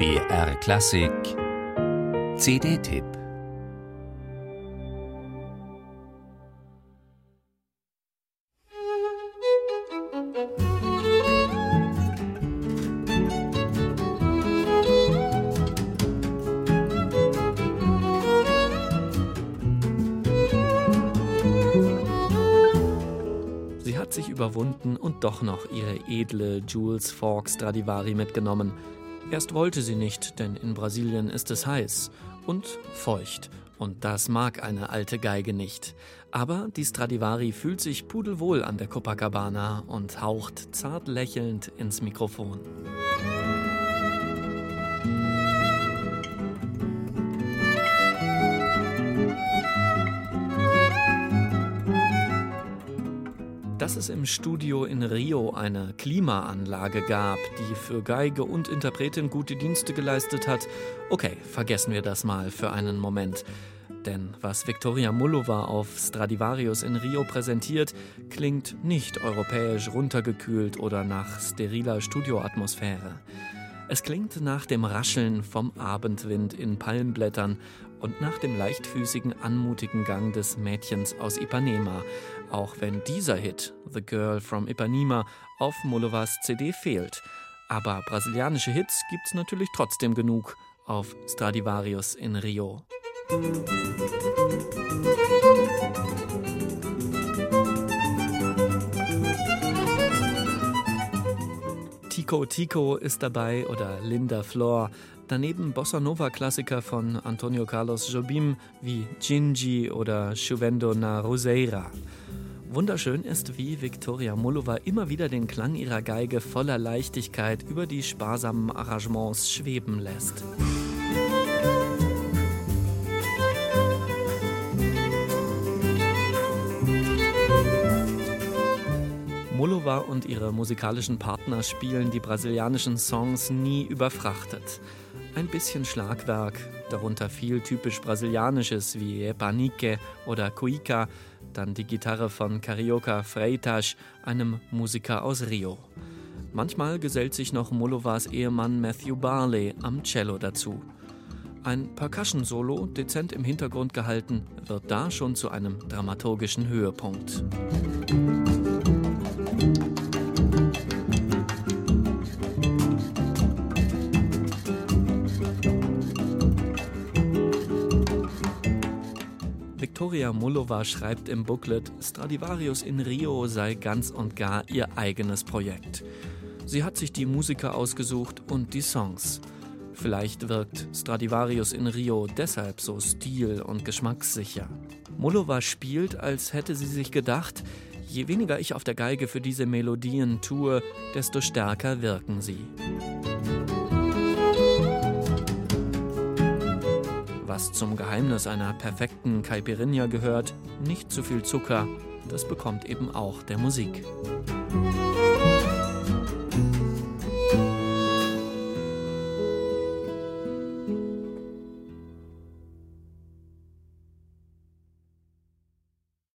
BR Klassik CD-Tipp Sie hat sich überwunden und doch noch ihre edle Jules Falk Stradivari mitgenommen. Erst wollte sie nicht, denn in Brasilien ist es heiß und feucht. Und das mag eine alte Geige nicht. Aber die Stradivari fühlt sich pudelwohl an der Copacabana und haucht zart lächelnd ins Mikrofon. Dass es im Studio in Rio eine Klimaanlage gab, die für Geige und Interpretin gute Dienste geleistet hat, okay, vergessen wir das mal für einen Moment. Denn was Victoria Mullova auf Stradivarius in Rio präsentiert, klingt nicht europäisch runtergekühlt oder nach steriler Studioatmosphäre. Es klingt nach dem Rascheln vom Abendwind in Palmblättern und nach dem leichtfüßigen, anmutigen Gang des Mädchens aus Ipanema, auch wenn dieser Hit, The Girl from Ipanema, auf Mullovas CD fehlt. Aber brasilianische Hits gibt's natürlich trotzdem genug auf Stradivarius in Rio. Tico Tico ist dabei oder Linda Flor. Daneben Bossa Nova-Klassiker von Antonio Carlos Jobim wie Gingi oder Chuvendo na Roseira. Wunderschön ist, wie Victoria Mullova immer wieder den Klang ihrer Geige voller Leichtigkeit über die sparsamen Arrangements schweben lässt. Mullova und ihre musikalischen Partner spielen die brasilianischen Songs nie überfrachtet. Ein bisschen Schlagwerk, darunter viel typisch Brasilianisches wie Epanique oder Cuica, dann die Gitarre von Carioca Freitas, einem Musiker aus Rio. Manchmal gesellt sich noch Mullovas Ehemann Matthew Barley am Cello dazu. Ein Percussion-Solo, dezent im Hintergrund gehalten, wird da schon zu einem dramaturgischen Höhepunkt. Victoria Mullova schreibt im Booklet, Stradivarius in Rio sei ganz und gar ihr eigenes Projekt. Sie hat sich die Musiker ausgesucht und die Songs. Vielleicht wirkt Stradivarius in Rio deshalb so stil- und geschmackssicher. Mullova spielt, als hätte sie sich gedacht, je weniger ich auf der Geige für diese Melodien tue, desto stärker wirken sie. Was zum Geheimnis einer perfekten Caipirinha gehört, nicht zu viel Zucker, das bekommt eben auch der Musik.